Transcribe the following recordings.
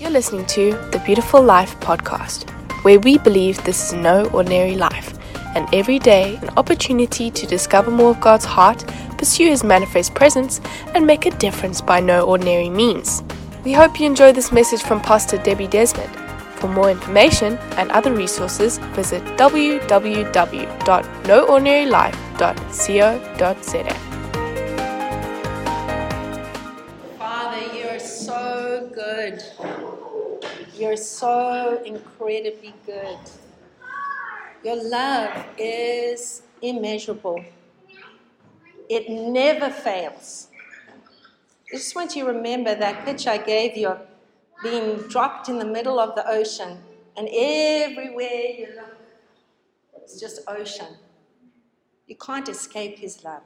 You're listening to the Beautiful Life podcast, where we believe this is no ordinary life, and every day an opportunity to discover more of God's heart, pursue His manifest presence, and make a difference by no ordinary means. We hope you enjoy this message from Pastor Debbie Desmond. For more information and other resources, visit www.noordinarylife.co.za. Father, you're so good. You're so incredibly good. Your love is immeasurable, it never fails. I just want you to remember that picture I gave you of being dropped in the middle of the ocean, and everywhere you look, it's just ocean. You can't escape His love.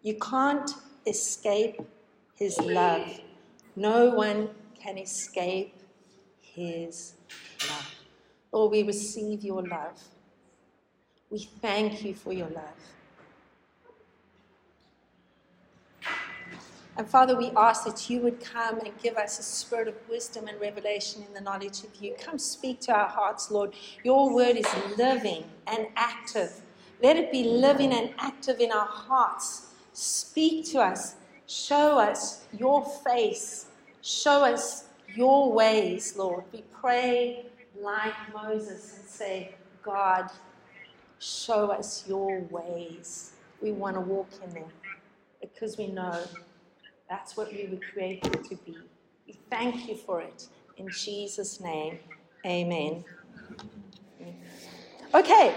You can't escape His love. No one can escape His love. Lord, we receive your love. We thank you for your love. And Father, we ask that you would come and give us a spirit of wisdom and revelation in the knowledge of you. Come speak to our hearts, Lord. Your word is living and active. Let it be living and active in our hearts. Speak to us. Show us your face. Show us your ways, Lord. We pray like Moses and say, God, show us your ways. We want to walk in them because we know that's what we were created to be. We thank you for it. In Jesus' name, amen. Okay,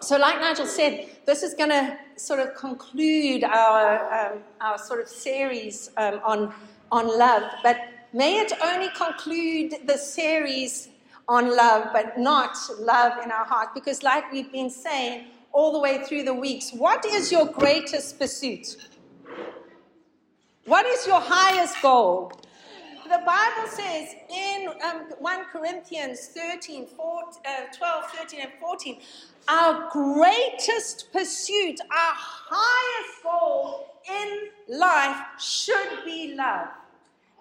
so like Nigel said, this is going to sort of conclude our, um, our sort of series um, on, on love, but may it only conclude the series on love, but not love in our heart, because like we've been saying all the way through the weeks, what is your greatest pursuit? What is your highest goal? The Bible says in um, 1 Corinthians 13, 14, uh, 12, 13, and 14, our greatest pursuit, our highest goal in life should be love.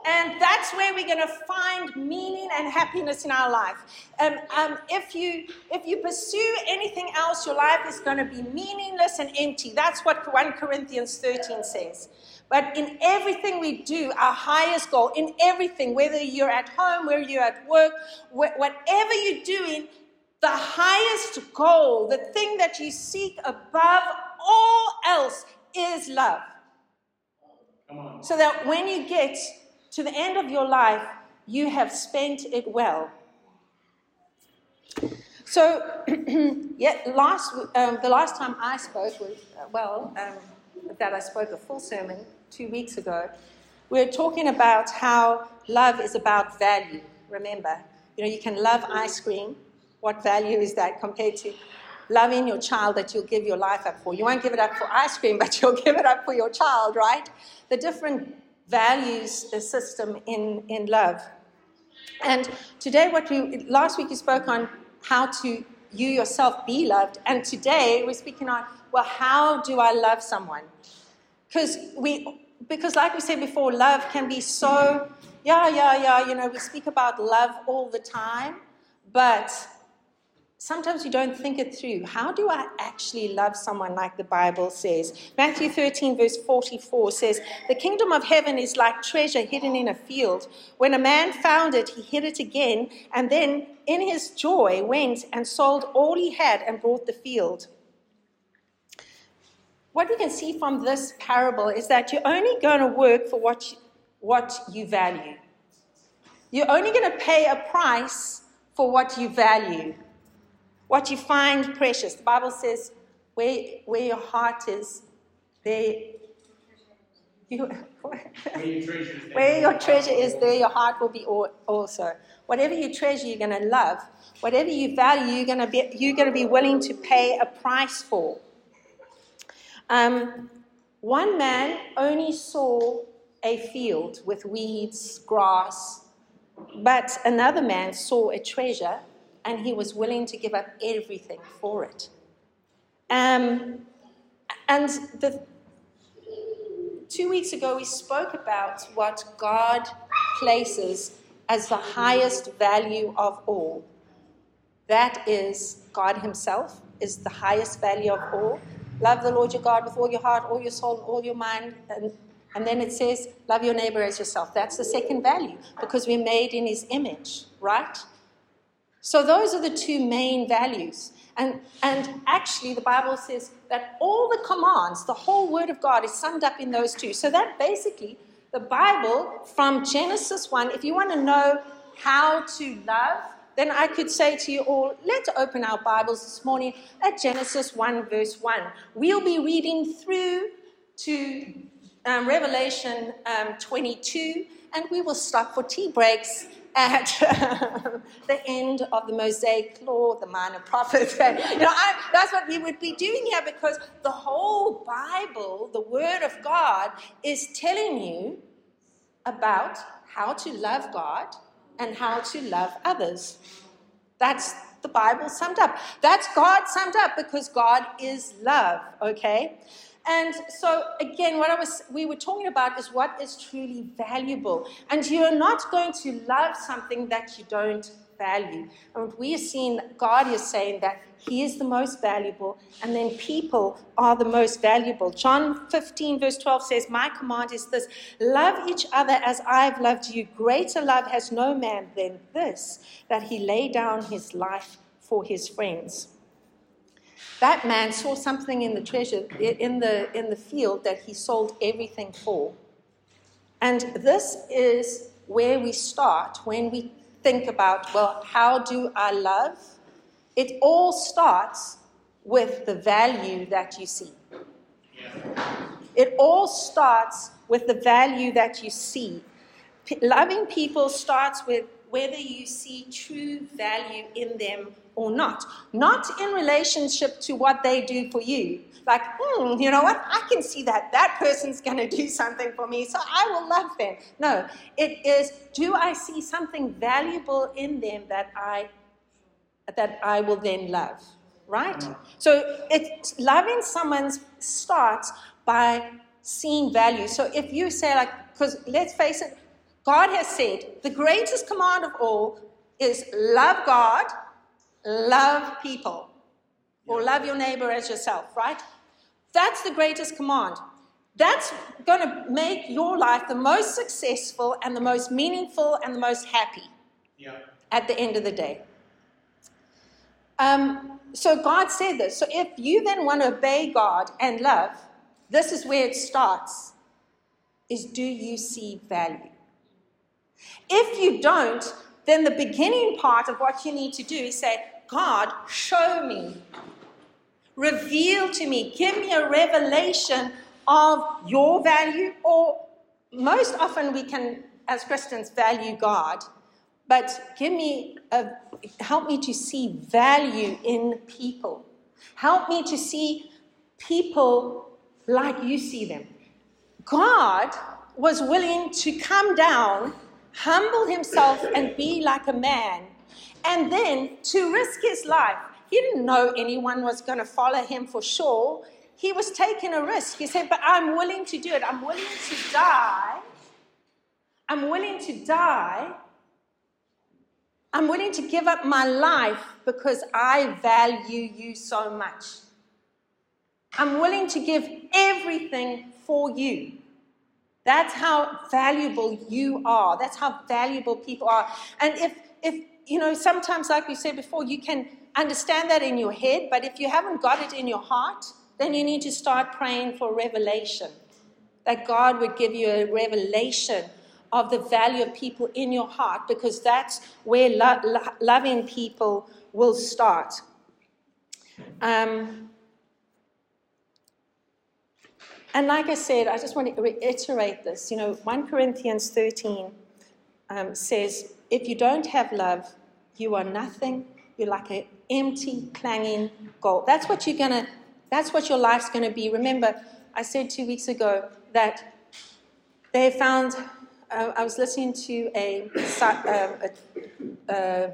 And that's where we're going to find meaning and happiness in our life. Um, um, if, you, if you pursue anything else, your life is going to be meaningless and empty. That's what 1 Corinthians 13 says. But in everything we do, our highest goal, in everything, whether you're at home, whether you're at work, whatever you're doing, the highest goal, the thing that you seek above all else is love. So that when you get to the end of your life, you have spent it well. So, yeah, last, um, the last time I spoke was, uh, well, um, that I spoke a full sermon two weeks ago, we were talking about how love is about value. Remember, you know, you can love ice cream. What value is that compared to loving your child that you'll give your life up for? You won't give it up for ice cream, but you'll give it up for your child, right? The different values the system in, in love. And today, what we last week you spoke on how to you yourself be loved, and today we're speaking on well, how do I love someone? Because we, because like we said before, love can be so yeah, yeah, yeah. You know, we speak about love all the time, but sometimes we don't think it through. How do I actually love someone like the Bible says? Matthew 13, verse 44 says, The kingdom of heaven is like treasure hidden in a field. When a man found it, he hid it again, and then in his joy went and sold all he had and bought the field. What we can see from this parable is that you're only going to work for what you, what you value. You're only going to pay a price for what you value what you find precious. The Bible says, where, where your heart is, there. You, where, your treasure is, where your treasure is, there your heart will be also. Whatever you treasure, you're going to love. Whatever you value, you're going to be, you're going to be willing to pay a price for. Um, one man only saw a field with weeds, grass, but another man saw a treasure and he was willing to give up everything for it. Um, and the, two weeks ago, we spoke about what God places as the highest value of all. That is God Himself, is the highest value of all. Love the Lord your God with all your heart, all your soul, all your mind. And, and then it says, love your neighbor as yourself. That's the second value because we're made in His image, right? So those are the two main values. And, and actually, the Bible says that all the commands, the whole Word of God, is summed up in those two. So that basically, the Bible from Genesis 1, if you want to know how to love, then I could say to you all, let's open our Bibles this morning at Genesis 1, verse 1. We'll be reading through to um, Revelation um, 22, and we will stop for tea breaks at the end of the Mosaic Law, the Minor Prophets. you know, I, that's what we would be doing here because the whole Bible, the Word of God, is telling you about how to love God and how to love others. That's the Bible summed up. That's God summed up because God is love, okay? And so again, what I was we were talking about is what is truly valuable. And you're not going to love something that you don't value. And we are seeing God is saying that He is the most valuable, and then people are the most valuable. John 15, verse 12 says, My command is this love each other as I've loved you. Greater love has no man than this, that he lay down his life for his friends. That man saw something in the treasure, in the, in the field that he sold everything for. And this is where we start when we think about, well, how do I love? It all starts with the value that you see. It all starts with the value that you see. P- loving people starts with whether you see true value in them or not. Not in relationship to what they do for you. Like, hmm, you know what? I can see that that person's going to do something for me, so I will love them. No, it is, do I see something valuable in them that I that I will then love? Right? So it's loving someone starts by seeing value. So if you say like, because let's face it, God has said the greatest command of all is love God love people or love your neighbor as yourself, right? That's the greatest command. That's going to make your life the most successful and the most meaningful and the most happy yeah. at the end of the day. Um, so God said this. So if you then want to obey God and love, this is where it starts. Is do you see value? If you don't, then the beginning part of what you need to do is say, God, show me, reveal to me, give me a revelation of your value, or most often we can, as Christians, value God, but give me a, help me to see value in people. Help me to see people like you see them. God was willing to come down humble himself and be like a man, and then to risk his life. He didn't know anyone was going to follow him for sure. He was taking a risk. He said, But I'm willing to do it. I'm willing to die. I'm willing to die. I'm willing to give up my life because I value you so much. I'm willing to give everything for you. That's how valuable you are. That's how valuable people are. And if, if you know, sometimes, like we said before, you can understand that in your head, but if you haven't got it in your heart, then you need to start praying for revelation. That God would give you a revelation of the value of people in your heart, because that's where lo- lo- loving people will start. Um, and like I said, I just want to reiterate this. You know, 1 Corinthians 13 um, says, if you don't have love, you are nothing. You're like an empty, clanging goal. That's what you're gonna. That's what your life's gonna be. Remember, I said two weeks ago that they found. Uh, I was listening to a, um, a, a,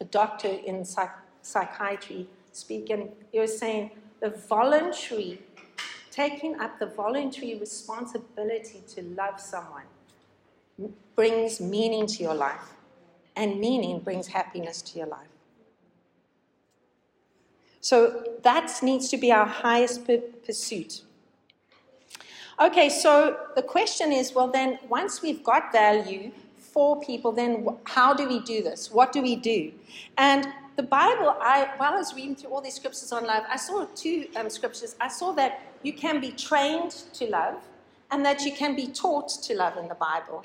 a doctor in psych, psychiatry speak, and he was saying the voluntary taking up the voluntary responsibility to love someone brings meaning to your life, and meaning brings happiness to your life. So that needs to be our highest pursuit. Okay, so the question is well, then, once we've got value for people, then how do we do this? What do we do? And the Bible, I, while I was reading through all these scriptures on love, I saw two um, scriptures. I saw that you can be trained to love and that you can be taught to love in the Bible.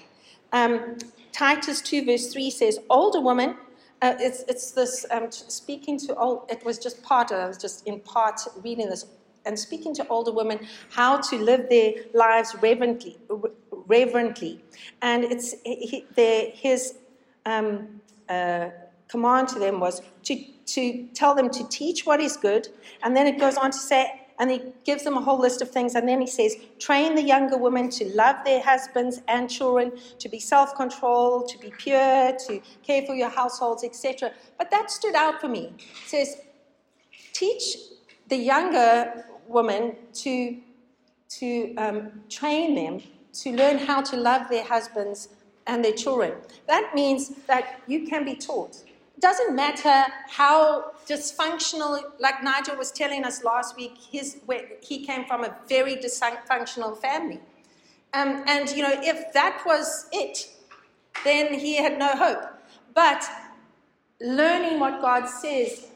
Um, Titus 2, verse 3 says, Older woman, uh, it's, it's this um, speaking to old, it was just part, of, I was just in part reading this and speaking to older women how to live their lives reverently. reverently. And it's he, the, his um, uh, command to them was to, to tell them to teach what is good. And then it goes on to say, and he gives them a whole list of things. And then he says, train the younger women to love their husbands and children, to be self controlled, to be pure, to care for your households, etc. But that stood out for me. It says, teach the younger women to, to um, train them to learn how to love their husbands and their children. That means that you can be taught. Doesn't matter how dysfunctional, like Nigel was telling us last week, his, he came from a very dysfunctional family. Um, and, you know, if that was it, then he had no hope. But learning what God says,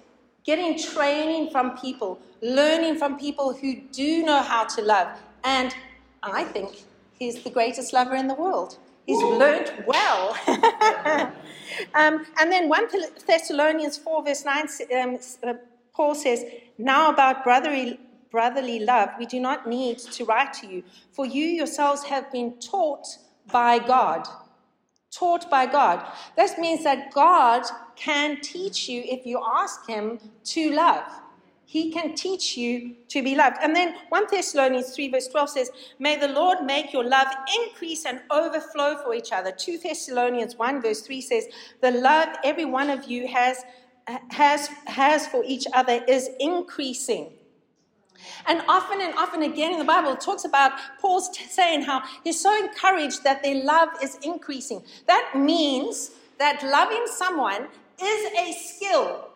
getting training from people, learning from people who do know how to love. And I think he's the greatest lover in the world. He's learned well. um, and then 1 Thessalonians 4, verse 9, um, uh, Paul says, Now about brotherly, brotherly love, we do not need to write to you, for you yourselves have been taught by God. Taught by God. This means that God can teach you if you ask Him to love. He can teach you to be loved. And then 1 Thessalonians 3, verse 12 says, May the Lord make your love increase and overflow for each other. 2 Thessalonians 1, verse 3 says, The love every one of you has, has, has for each other is increasing. And often and often again in the Bible, it talks about Paul's t- saying how he's so encouraged that their love is increasing. That means that loving someone is a skill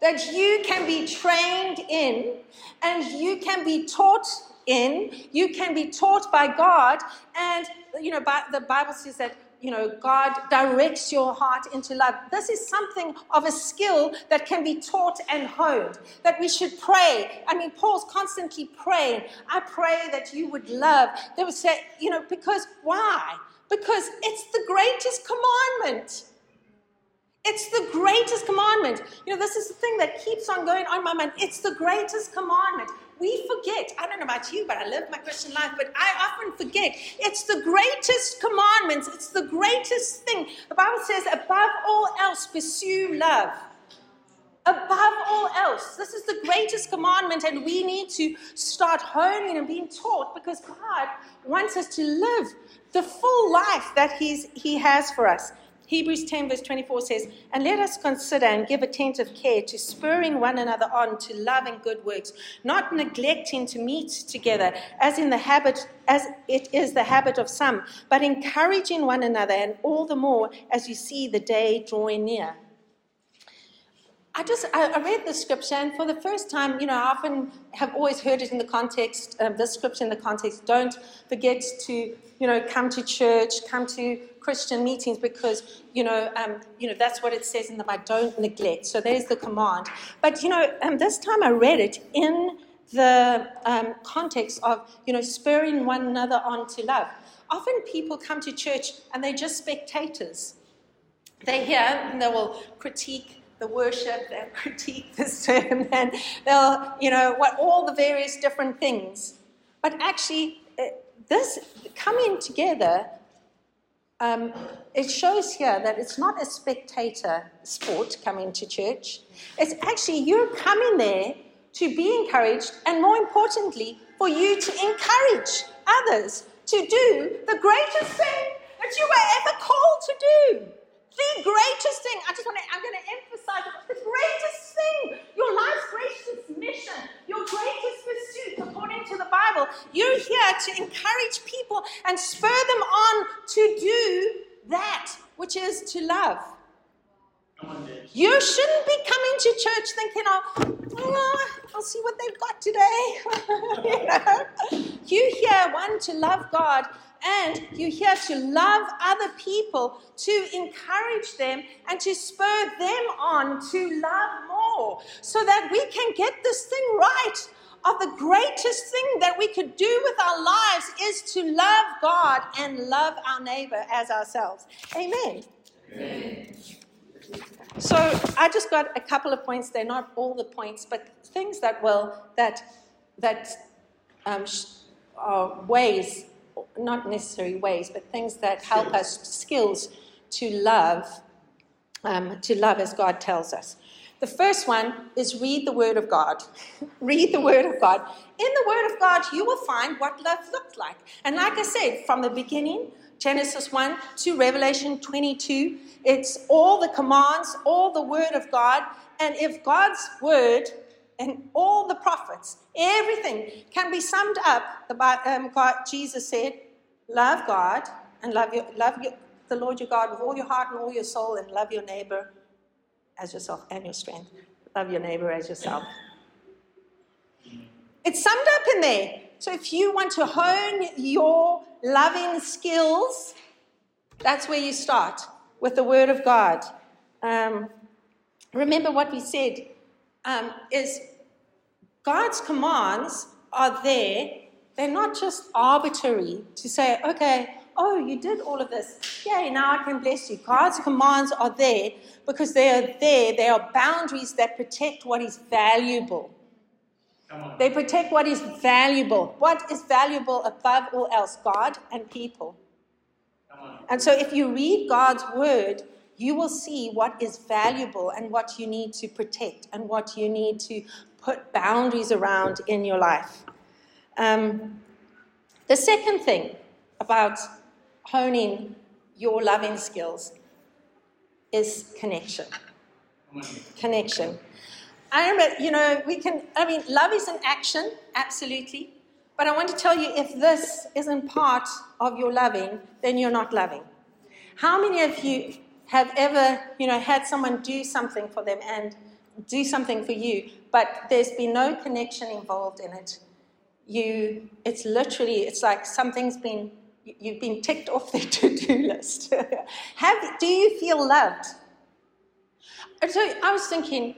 that you can be trained in and you can be taught in, you can be taught by God. And, you know, the Bible says that, you know, God directs your heart into love. This is something of a skill that can be taught and honed, that we should pray. I mean, Paul's constantly praying. I pray that you would love. They would say, you know, because why? Because it's the greatest commandment. It's the greatest commandment. You know, this is the thing that keeps on going on my mind. It's the greatest commandment. We forget. I don't know about you, but I live my Christian life, but I often forget. It's the greatest commandments. It's the greatest thing. The Bible says, above all else, pursue love. Above all else, this is the greatest commandment, and we need to start honing and being taught because God wants us to live the full life that he's, He has for us. Hebrews 10, verse 24 says, And let us consider and give attentive care to spurring one another on to love and good works, not neglecting to meet together, as in the habit as it is the habit of some, but encouraging one another, and all the more as you see the day drawing near. I just I, read the scripture, and for the first time, you know, I often have always heard it in the context, um, this scripture in the context. Don't forget to, you know, come to church, come to Christian meetings because, you know, um, you know, that's what it says in the Bible. Don't neglect. So there's the command. But, you know, um, this time I read it in the um, context of, you know, spurring one another on to love. Often people come to church and they're just spectators. They hear and they will critique the worship, they'll critique the sermon, they'll, you know, what all the various different things. But actually, uh, this coming together um, it shows here that it's not a spectator sport coming to church. It's actually you're coming there to be encouraged, and more importantly, for you to encourage others to do the greatest thing that you were ever called to do. The greatest thing, I just want to, I'm going to emphasize the greatest thing, your life's greatest mission, your greatest pursuit, You're here to encourage people and spur them on to do that which is to love. You shouldn't be coming to church thinking, oh, oh I'll see what they've got today. you know? You here want to love God and you're here to love other people, to encourage them, and to spur them on to love more so that we can get this thing right. Of the greatest thing that we could do with our lives is to love God and love our neighbor as ourselves. Amen. Amen. So I just got a couple of points. They're not all the points, but things that will that that um, are ways, not necessary ways, but things that help us skills to love, um, to love as God tells us. The first one is read the Word of God. read the Word of God. In the Word of God, you will find what love looks like. And like I said, from the beginning, Genesis 1 to Revelation 22, it's all the commands, all the Word of God. And if God's Word and all the prophets, everything can be summed up. About um, God, Jesus said, "Love God and love your, love your, the Lord your God with all your heart and all your soul, and love your neighbor as yourself and your strength. Love your neighbor as yourself." It's summed up in there. So if you want to hone your loving skills, that's where you start with the Word of God. Um, remember what we said um, is God's commands are there. They're not just arbitrary to say, okay, oh, you did all of this. Yay, now I can bless you. God's commands are there because they are there. They are boundaries that protect what is valuable. They protect what is valuable. What is valuable above all else? God and people. And so if you read God's word, you will see what is valuable and what you need to protect and what you need to put boundaries around in your life. Um, the second thing about honing your loving skills is connection. Connection. I remember, you know, we can, I mean, love is an action, absolutely. But I want to tell you if this isn't part of your loving, then you're not loving. How many of you have ever, you know, had someone do something for them and do something for you, but there's been no connection involved in it? You, it's literally, it's like something's been, you've been ticked off their to-do list. have, do you feel loved? So I was thinking,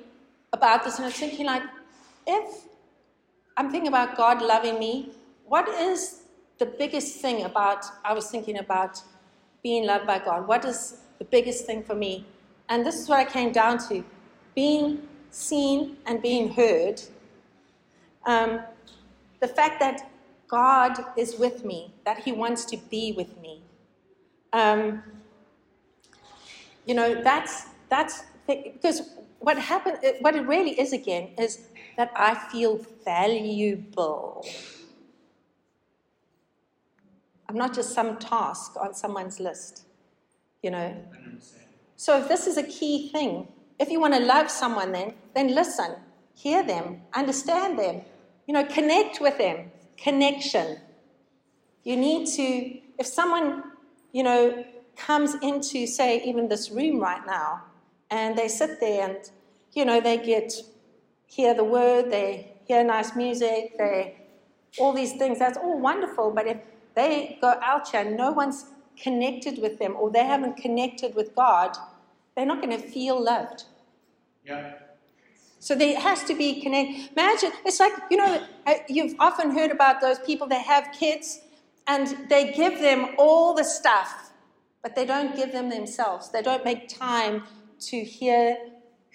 about this and I was thinking, like, if I'm thinking about God loving me, what is the biggest thing about, I was thinking about being loved by God? What is the biggest thing for me? And this is what I came down to being seen and being heard. Um, the fact that God is with me, that He wants to be with me. Um, you know, that's, that's because what happened, what it really is again, is that I feel valuable. I'm not just some task on someone's list, you know. So if this is a key thing, if you want to love someone, then then listen, hear them, understand them, you know, connect with them. Connection. You need to. If someone, you know, comes into, say, even this room right now, and they sit there and, you know, they get, hear the word, they hear nice music, they, all these things, that's all wonderful, but if they go out here and no one's connected with them or they haven't connected with God, they're not going to feel loved. Yeah. So there has to be connect. Imagine it's like you know you've often heard about those people that have kids and they give them all the stuff, but they don't give them themselves. They don't make time to hear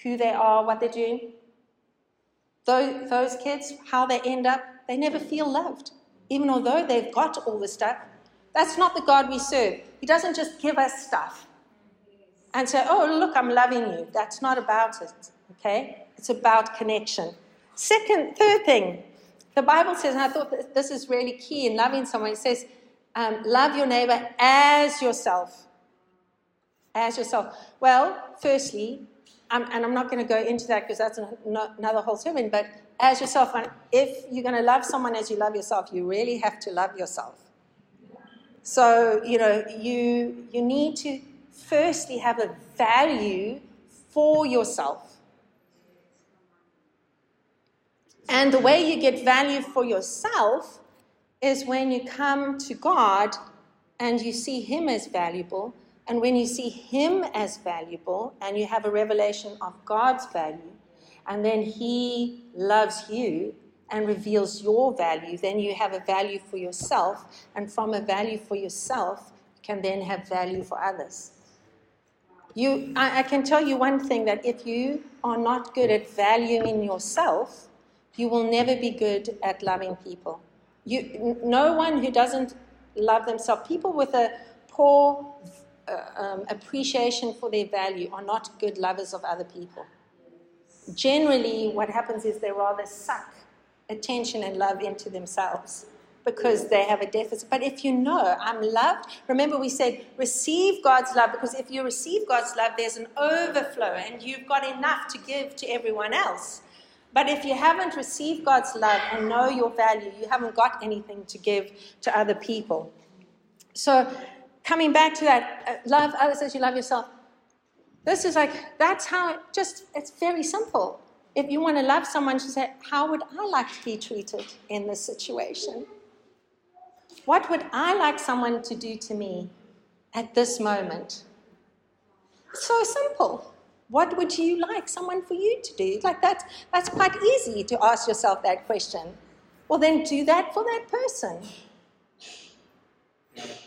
who they are, what they're doing. Those, those kids, how they end up, they never feel loved, even although they've got all the stuff. That's not the God we serve. He doesn't just give us stuff and say, oh, look, I'm loving you. That's not about it, okay? It's about connection. Second, third thing, the Bible says, and I thought this is really key in loving someone, it says, um, love your neighbor as yourself as yourself? Well, firstly, and I'm not going to go into that because that's another whole sermon, but as yourself, and if you're going to love someone as you love yourself, you really have to love yourself. So, you know, you, you need to firstly have a value for yourself. And the way you get value for yourself is when you come to God and you see Him as valuable. And when you see Him as valuable and you have a revelation of God's value, and then He loves you and reveals your value, then you have a value for yourself. And from a value for yourself, you can then have value for others. You, I, I can tell you one thing that if you are not good at valuing yourself, you will never be good at loving people. You, no one who doesn't love themselves, people with a poor uh, um, appreciation for their value, are not good lovers of other people. Generally, what happens is they rather suck attention and love into themselves because they have a deficit. But if you know I'm loved, remember we said receive God's love because if you receive God's love, there's an overflow and you've got enough to give to everyone else. But if you haven't received God's love and know your value, you haven't got anything to give to other people. So, coming back to that, uh, love others as you love yourself. This is like, that's how it just, it's very simple. If you want to love someone, you say, How would I like to be treated in this situation? What would I like someone to do to me at this moment? So simple. What would you like someone for you to do? Like that, that's quite easy to ask yourself that question. Well, then do that for that person.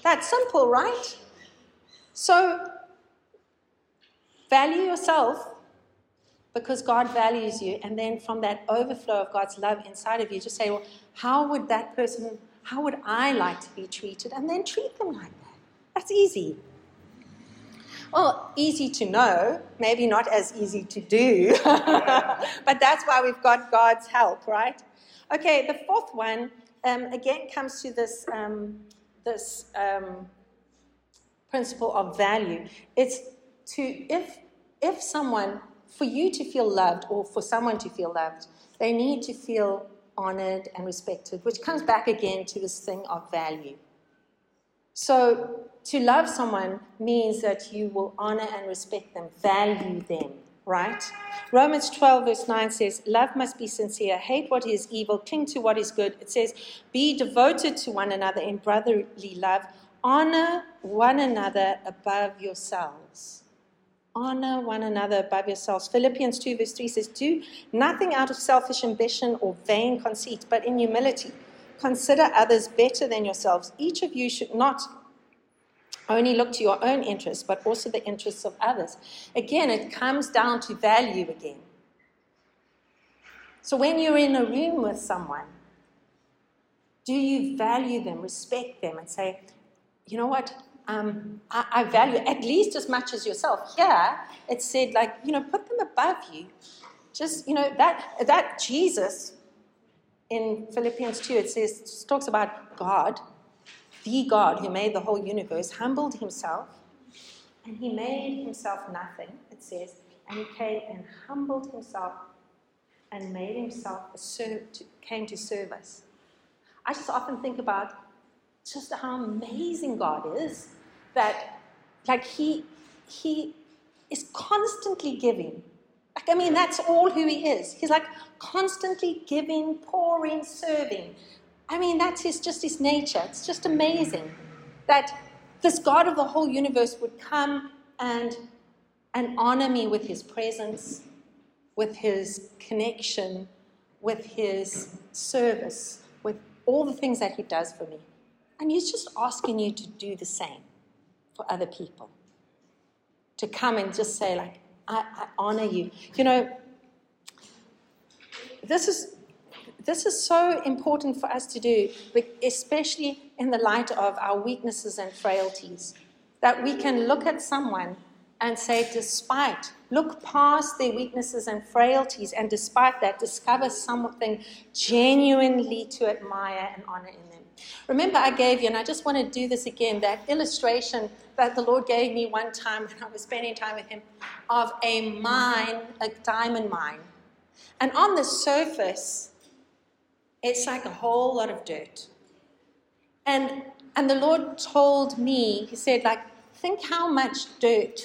That's simple, right? So, value yourself because God values you. And then from that overflow of God's love inside of you, just say, well, how would that person, how would I like to be treated? And then treat them like that. That's easy. Well, easy to know, maybe not as easy to do, but that's why we've got God's help, right? Okay, the fourth one um, again comes to this, um, this um, principle of value. It's to, if, if someone, for you to feel loved or for someone to feel loved, they need to feel honored and respected, which comes back again to this thing of value. So, to love someone means that you will honor and respect them, value them, right? Romans 12, verse 9 says, Love must be sincere, hate what is evil, cling to what is good. It says, Be devoted to one another in brotherly love, honor one another above yourselves. Honor one another above yourselves. Philippians 2, verse 3 says, Do nothing out of selfish ambition or vain conceit, but in humility Consider others better than yourselves. Each of you should not only look to your own interests, but also the interests of others. Again, it comes down to value again. So when you're in a room with someone, do you value them, respect them, and say, you know what? Um, I, I, value at least as much as yourself. Here, it said, like, you know, put them above you. Just, you know, that, that Jesus in Philippians 2, it says, it talks about God, the God who made the whole universe, humbled himself, and he made himself nothing, it says, and he came and humbled himself and made himself a serv- to, came to serve us. I just often think about just how amazing God is that, like, he, he is constantly giving like, I mean, that's all who he is. He's like constantly giving, pouring, serving. I mean, that's his, just his nature. It's just amazing that this God of the whole universe would come and, and honor me with his presence, with his connection, with his service, with all the things that he does for me. And he's just asking you to do the same for other people. To come and just say, like, I, I honor you. You know, this is this is so important for us to do, especially in the light of our weaknesses and frailties. That we can look at someone and say, despite, look past their weaknesses and frailties, and despite that, discover something genuinely to admire and honor in them. Remember, I gave you, and I just want to do this again, that illustration that the Lord gave me one time when I was spending time with Him of a mine, a diamond mine. And on the surface, it's like a whole lot of dirt. And, and the Lord told me, He said, like, think how much dirt.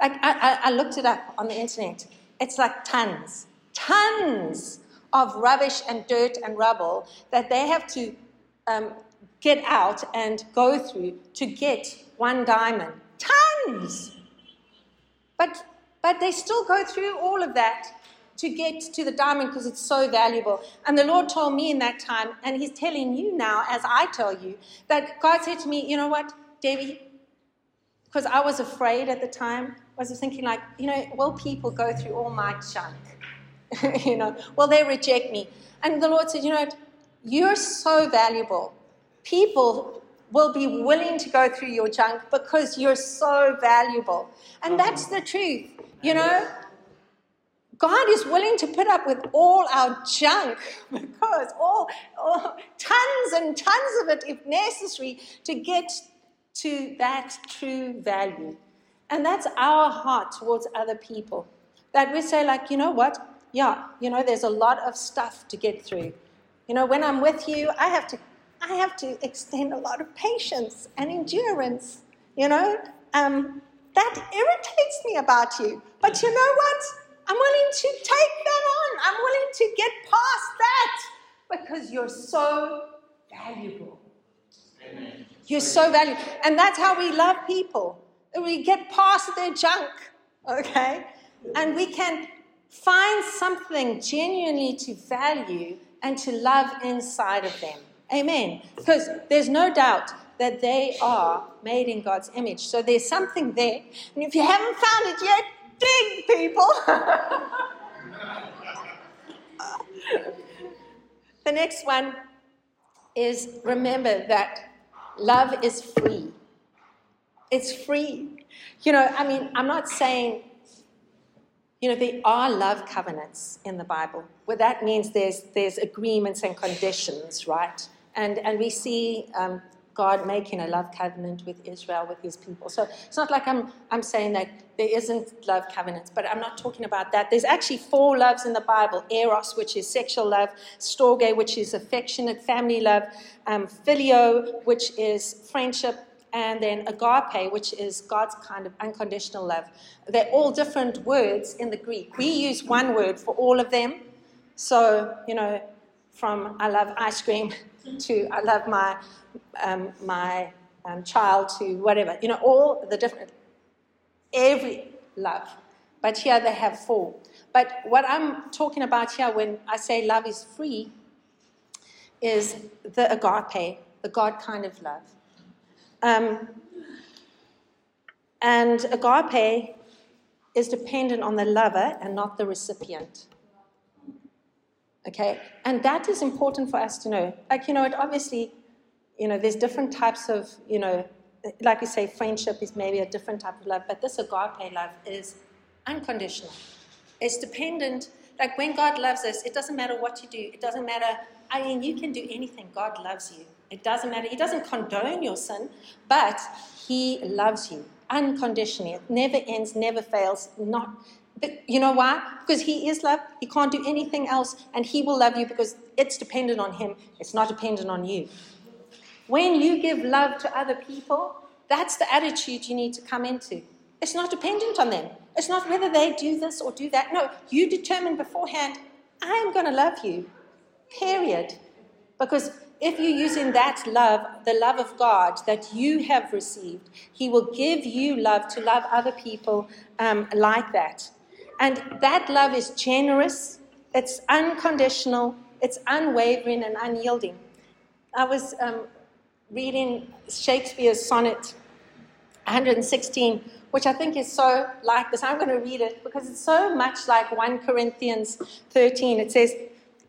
Like I, I, looked it up on the internet. It's like tons, tons of rubbish and dirt and rubble that they have to um, get out and go through to get one diamond. Tons! But, but they still go through all of that to get to the diamond because it's so valuable. And the Lord told me in that time, and He's telling you now, as I tell you, that God said to me, You know what, Debbie? Because I was afraid at the time. I was thinking, like, you know, will people go through all my junk? you know, will they reject me? And the Lord said, You know? You're so valuable. People will be willing to go through your junk because you're so valuable. And mm-hmm. that's the truth. You know, God is willing to put up with all our junk because all, all, tons and tons of it, if necessary, to get to that true value. And that's our heart towards other people. That we say, like, you know what? Yeah, you know, there's a lot of stuff to get through. You know, when I'm with you, I have to I have to extend a lot of patience and endurance. You know, um, that irritates me about you. But you know what? I'm willing to take that on. I'm willing to get past that because you're so valuable. Amen. You're so valuable. And that's how we love people. We get past their junk, okay? And we can find something genuinely to value and to love inside of them. Amen. Because there's no doubt that they are made in God's image. So there's something there. And if you haven't found it yet, dig, people. the next one is remember that love is free. It's free. You know, I mean, I'm not saying, you know, there are love covenants in the Bible. Well, that means there's, there's agreements and conditions, right? And, and we see um, God making a love covenant with Israel, with his people. So it's not like I'm, I'm saying that there isn't love covenants, but I'm not talking about that. There's actually four loves in the Bible eros, which is sexual love, storge, which is affectionate family love, um, phileo, which is friendship, and then agape, which is God's kind of unconditional love. They're all different words in the Greek. We use one word for all of them. So, you know, from I love ice cream to I love my um, my um, child to whatever. You know, all the different, every love. But here they have four. But what I'm talking about here when I say love is free is the agape, the God kind of love. Um, and agape is dependent on the lover and not the recipient. Okay? And that is important for us to know. Like, you know, it obviously, you know, there's different types of, you know, like we say, friendship is maybe a different type of love, but this agape love is unconditional. It's dependent. Like when God loves us, it doesn't matter what you do. It doesn't matter. I mean, you can do anything. God loves you. It doesn't matter. He doesn't condone your sin, but He loves you unconditionally. It never ends, never fails. Not but you know why? Because He is love. He can't do anything else, and He will love you because it's dependent on Him. It's not dependent on you. When you give love to other people, that's the attitude you need to come into. It's not dependent on them. It's not whether they do this or do that. No, you determine beforehand, I am going to love you, period. Because if you're using that love, the love of God that you have received, He will give you love to love other people um, like that. And that love is generous, it's unconditional, it's unwavering and unyielding. I was um, reading Shakespeare's sonnet 116, which I think is so like this. I'm going to read it because it's so much like 1 Corinthians 13. It says,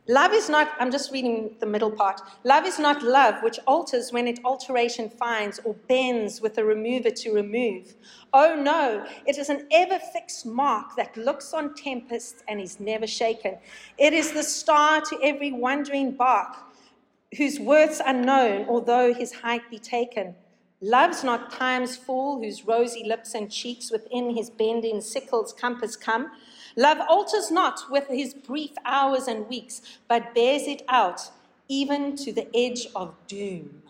Love is not, I'm just reading the middle part. Love is not love, which alters when it alteration finds or bends with a remover to remove. Oh no, it is an ever fixed mark that looks on tempests and is never shaken. It is the star to every wandering bark, whose worth's unknown, although his height be taken. Love's not time's fool, whose rosy lips and cheeks within his bending sickle's compass come. Love alters not with his brief hours and weeks, but bears it out even to the edge of doom.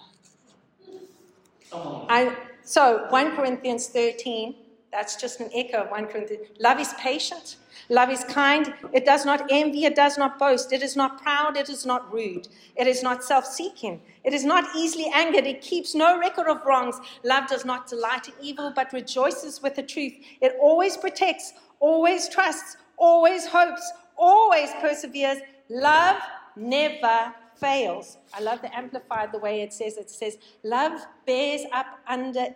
I So, 1 Corinthians 13, that's just an echo of 1 Corinthians. Love is patient. Love is kind. It does not envy. It does not boast. It is not proud. It is not rude. It is not self seeking. It is not easily angered. It keeps no record of wrongs. Love does not delight in evil, but rejoices with the truth. It always protects, always trusts, always hopes, always perseveres. Love never fails. I love the Amplified the way it says it says, Love bears up under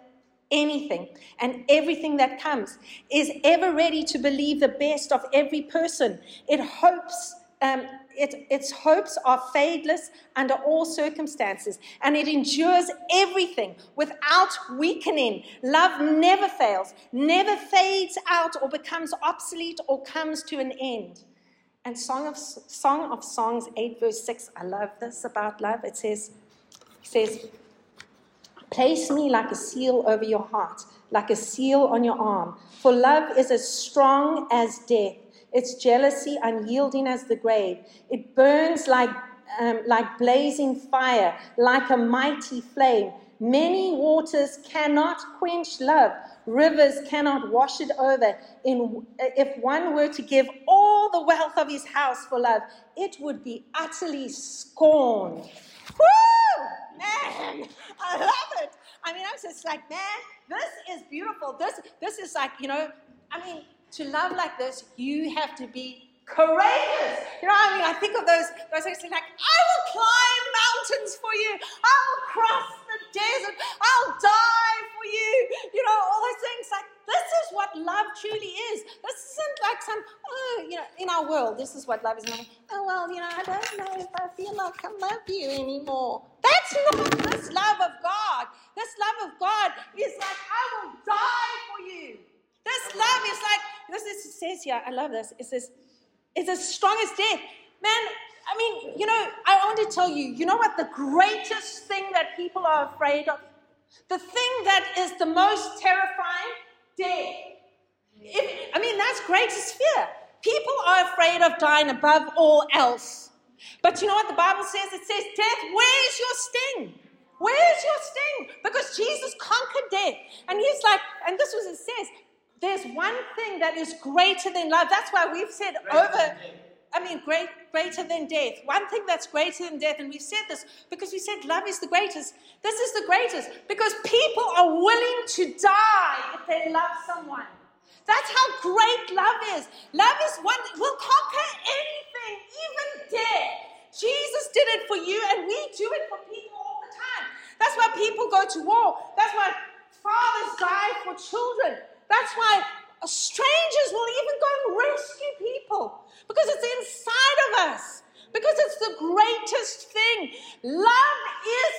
anything and everything that comes, is ever ready to believe the best of every person. It hopes. Um, it, its hopes are fadeless under all circumstances, and it endures everything without weakening. Love never fails, never fades out or becomes obsolete or comes to an end. And Song of, Song of Songs 8, verse 6, I love this about love. It says, it says, Place me like a seal over your heart, like a seal on your arm. For love is as strong as death, its jealousy unyielding as the grave. It burns like, um, like blazing fire, like a mighty flame. Many waters cannot quench love, rivers cannot wash it over. In, if one were to give all the wealth of his house for love, it would be utterly scorned. Woo! Man, I love it. I mean, I was just like, man, this is beautiful. This, this is like, you know, I mean, to love like this, you have to be courageous. You know what I mean? I think of those, those things like, I will climb mountains for you. I'll cross the desert. I'll die for you. You know, all those things. Like, this is what love truly is. This isn't like some, oh, you know, in our world, this is what love is. Like, oh, well, you know, I don't know if I feel like I love you anymore. That's not this love of God. This love of God is like, I will die for you. This love is like, this is, it says here, I love this. It says, it's as strong as death. Man, I mean, you know, I want to tell you, you know what the greatest thing that people are afraid of? The thing that is the most terrifying? Death. I mean, that's greatest fear. People are afraid of dying above all else. But you know what the Bible says? It says, Death, where's your sting? Where's your sting? Because Jesus conquered death. And he's like, and this was it says, there's one thing that is greater than love. That's why we've said over, I mean, great, greater than death. One thing that's greater than death, and we've said this because we said love is the greatest. This is the greatest because people are willing to die if they love someone. That's how great love is. Love is one will conquer anything, even death. Jesus did it for you, and we do it for people all the time. That's why people go to war. That's why fathers die for children. That's why strangers will even go and rescue people because it's inside of us, because it's the greatest thing. Love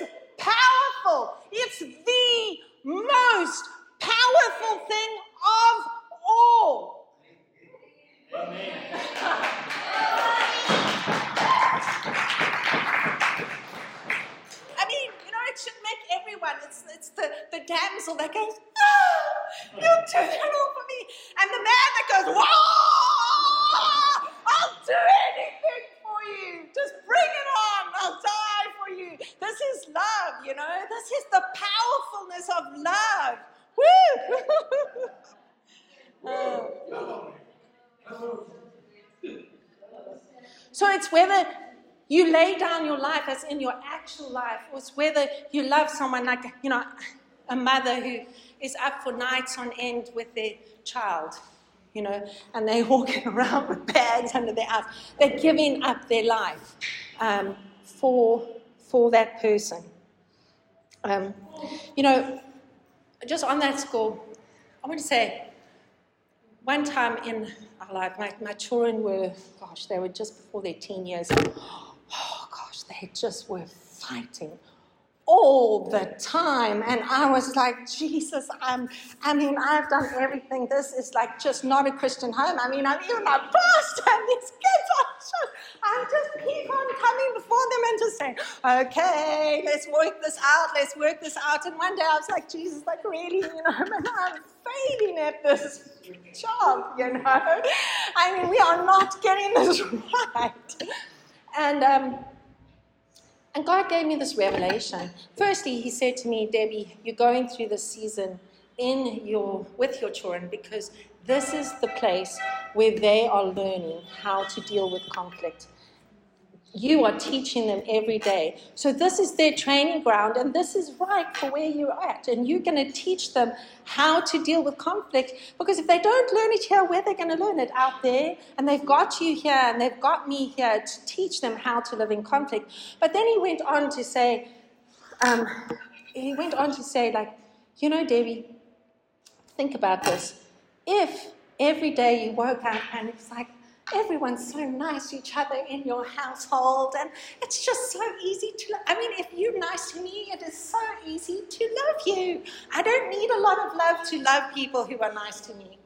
is powerful, it's the most powerful thing of all. Amen. everyone. It's, it's the, the damsel that goes, ah, Oh, you'll do that all for me. And the man that goes, Whoa, I'll do anything for you. Just bring it on. I'll die for you. This is love, you know. This is the powerfulness of love. Woo! So it's whether lay down your life as in your actual life, or it's whether you love someone like, you know, a mother who is up for nights on end with their child, you know, and they're walking around with bags under their arms. They're giving up their life um, for, for that person. Um, you know, just on that score, I want to say one time in our life, my, my children were, gosh, they were just before their teen years oh gosh, they just were fighting all the time. And I was like, Jesus, I'm, I mean, I've done everything. This is like just not a Christian home. I mean, I'm even a pastor, and these kids are just, I just keep on coming before them and just saying, okay, let's work this out, let's work this out. And one day I was like, Jesus, like really, you know, I'm failing at this job, you know. I mean, we are not getting this right. And, um, And God gave me this revelation. Firstly, He said to me, Debbie, you're going through this season in your with your children because this is the place where they are learning how to deal with conflict. You are teaching them every day. So, this is their training ground, and this is right for where you're at. And you're going to teach them how to deal with conflict because if they don't learn it here, where they're going to learn it? Out there. And they've got you here, and they've got me here to teach them how to live in conflict. But then he went on to say, um, he went on to say, like, you know, Debbie, think about this. If every day you woke up and it's like, everyone's so nice to each other in your household, and it's just so easy to. Lo- I mean, if you're nice to me, it is so easy to love you. I don't need a lot of love to love people who are nice to me.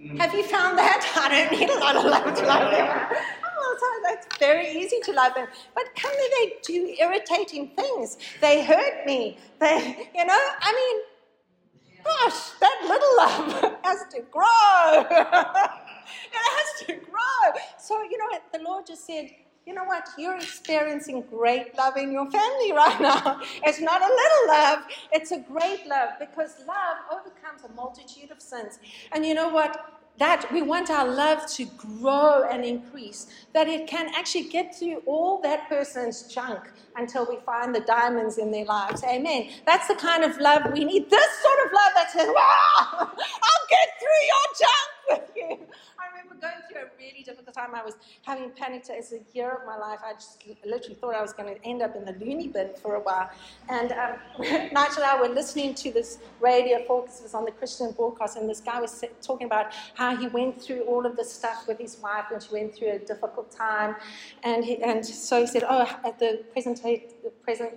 Mm. Have you found that? I don't need a lot of love to love them. Oh, that's very easy to love them. But come here, they do irritating things. They hurt me. They, you know, I mean, gosh, that little love has to grow. it has to grow. So, you know? The Lord just said, you know what? You're experiencing great love in your family right now. It's not a little love, it's a great love because love overcomes a multitude of sins. And you know what? That we want our love to grow and increase, that it can actually get through all that person's junk until we find the diamonds in their lives. Amen. That's the kind of love we need. This sort of love that says, wow, I'll get through your junk with you. I remember going through a really difficult time. I was having panic attacks a year of my life. I just literally thought I was going to end up in the loony bin for a while. And um, Nigel and I were listening to this radio focus was on the Christian broadcast, and this guy was talking about how he went through all of this stuff with his wife when she went through a difficult time. And, he, and so he said, oh, at the presentate, the present,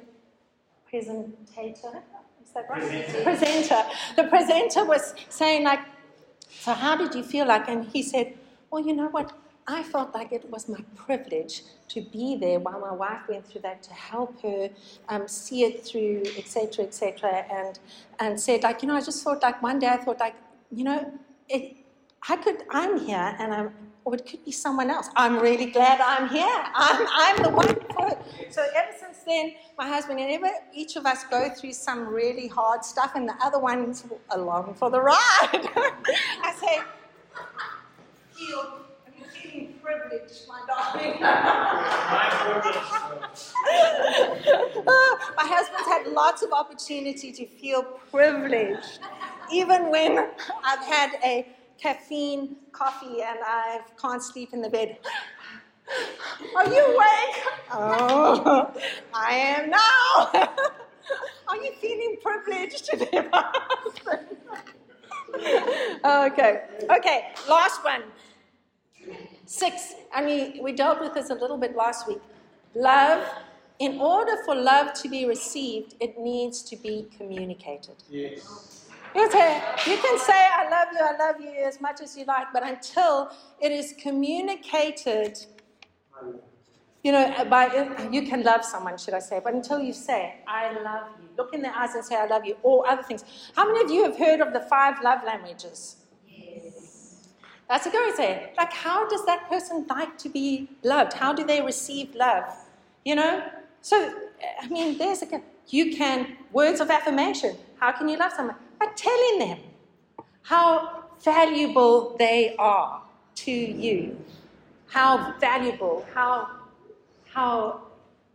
presentator, is that right? Presenter. presenter. The presenter was saying like, so, how did you feel like? And he said, Well, you know what? I felt like it was my privilege to be there while my wife went through that, to help her um, see it through, etc., etc. And and said, like, you know, I just thought, like, one day I thought, like, you know, it, I could, I'm here, and I'm, or it could be someone else. I'm really glad I'm here. I'm, I'm the one for it. So ever since then, my husband and ever each of us go through some really hard stuff, and the other one's along for the ride. I say, feel, I'm feeling privileged, my darling. My my husband's had lots of opportunity to feel privileged, even when I've had a caffeine coffee and I can't sleep in the bed. Are you awake? Oh, I am now. Are you feeling privileged today, my husband? okay, okay, last one. Six, I mean, we dealt with this a little bit last week. Love, in order for love to be received, it needs to be communicated. Yes. You can, say, you can say, I love you, I love you as much as you like, but until it is communicated, you know, uh, by, uh, you can love someone, should I say, but until you say, I love you, look in their eyes and say, I love you, or other things. How many of you have heard of the five love languages? That's a good say. Like, how does that person like to be loved? How do they receive love? You know? So, I mean, there's a, you can, words of affirmation. How can you love someone? By telling them how valuable they are to you. How valuable, how, how,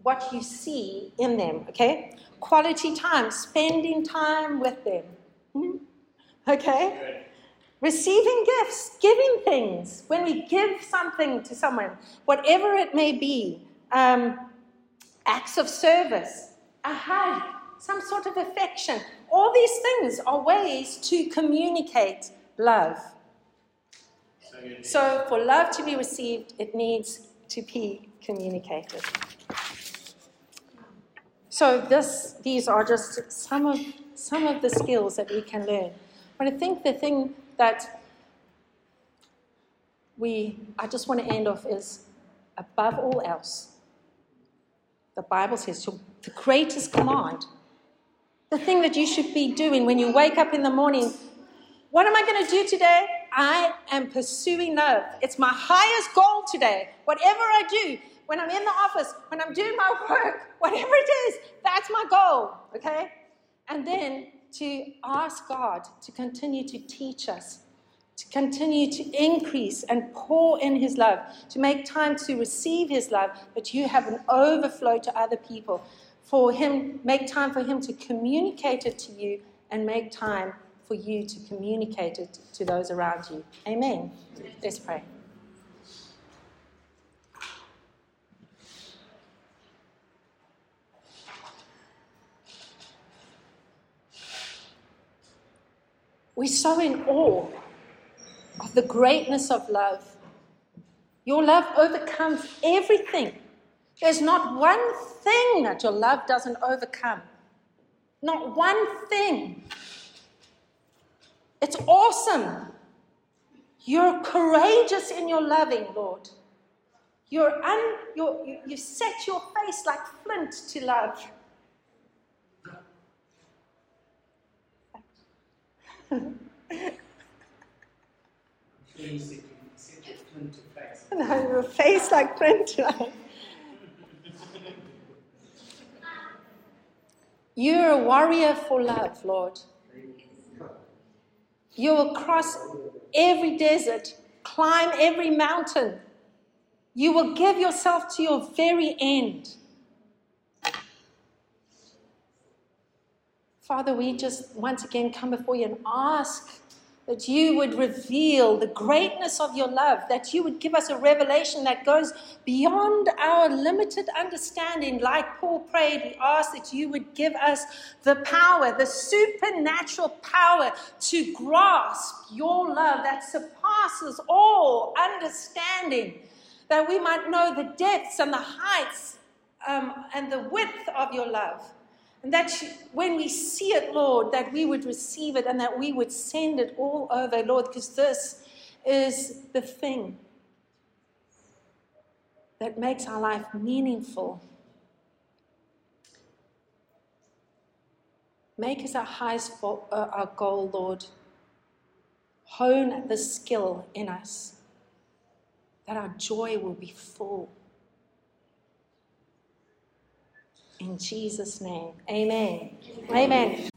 what you see in them, okay? Quality time, spending time with them. Mhm. Okay? Receiving gifts, giving things. When we give something to someone, whatever it may be, um, acts of service, a hug, some sort of affection, all these things are ways to communicate love. So So, for love to be received, it needs to be communicated. So, this, these are just some of, some of the skills that we can learn. But I think the thing that we, I just want to end off is above all else, the Bible says the greatest command, the thing that you should be doing when you wake up in the morning. What am I going to do today? I am pursuing love. It's my highest goal today. Whatever I do, when I'm in the office, when I'm doing my work, whatever it is, that's my goal, okay? And then to ask God to continue to teach us, to continue to increase and pour in His love, to make time to receive His love, that you have an overflow to other people. For Him, make time for Him to communicate it to you and make time for you to communicate it to those around you. Amen. Let's pray. We're so in awe of the greatness of love. Your love overcomes everything. There's not one thing that your love doesn't overcome. Not one thing. It's awesome. You're courageous in your loving, Lord. You're un, you're, you, you set your face like flint to love. Please, set your flint to face. No, face like flint. You're a warrior for love, Lord. You will cross every desert, climb every mountain. You will give yourself to your very end. Father, we just once again come before you and ask that you would reveal the greatness of your love, that you would give us a revelation that goes beyond our limited understanding. Like Paul prayed, we ask that you would give us the power, the supernatural power to grasp your love that surpasses all understanding, that we might know the depths and the heights um, and the width of your love. And that when we see it, Lord, that we would receive it and that we would send it all over, Lord, because this is the thing that makes our life meaningful. Make us our highest uh, our goal, Lord. Hone the skill in us that our joy will be full. In Jesus' name, amen. Amen.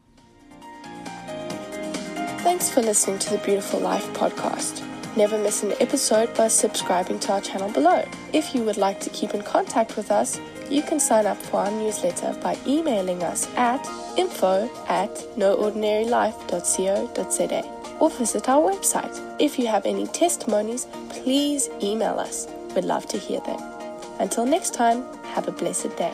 Thanks for listening to the Beautiful Life podcast. Never miss an episode by subscribing to our channel below. If you would like to keep in contact with us, you can sign up for our newsletter by emailing us at info at noordinarylife.co.za or visit our website. If you have any testimonies, please email us. We'd love to hear them. Until next time, have a blessed day.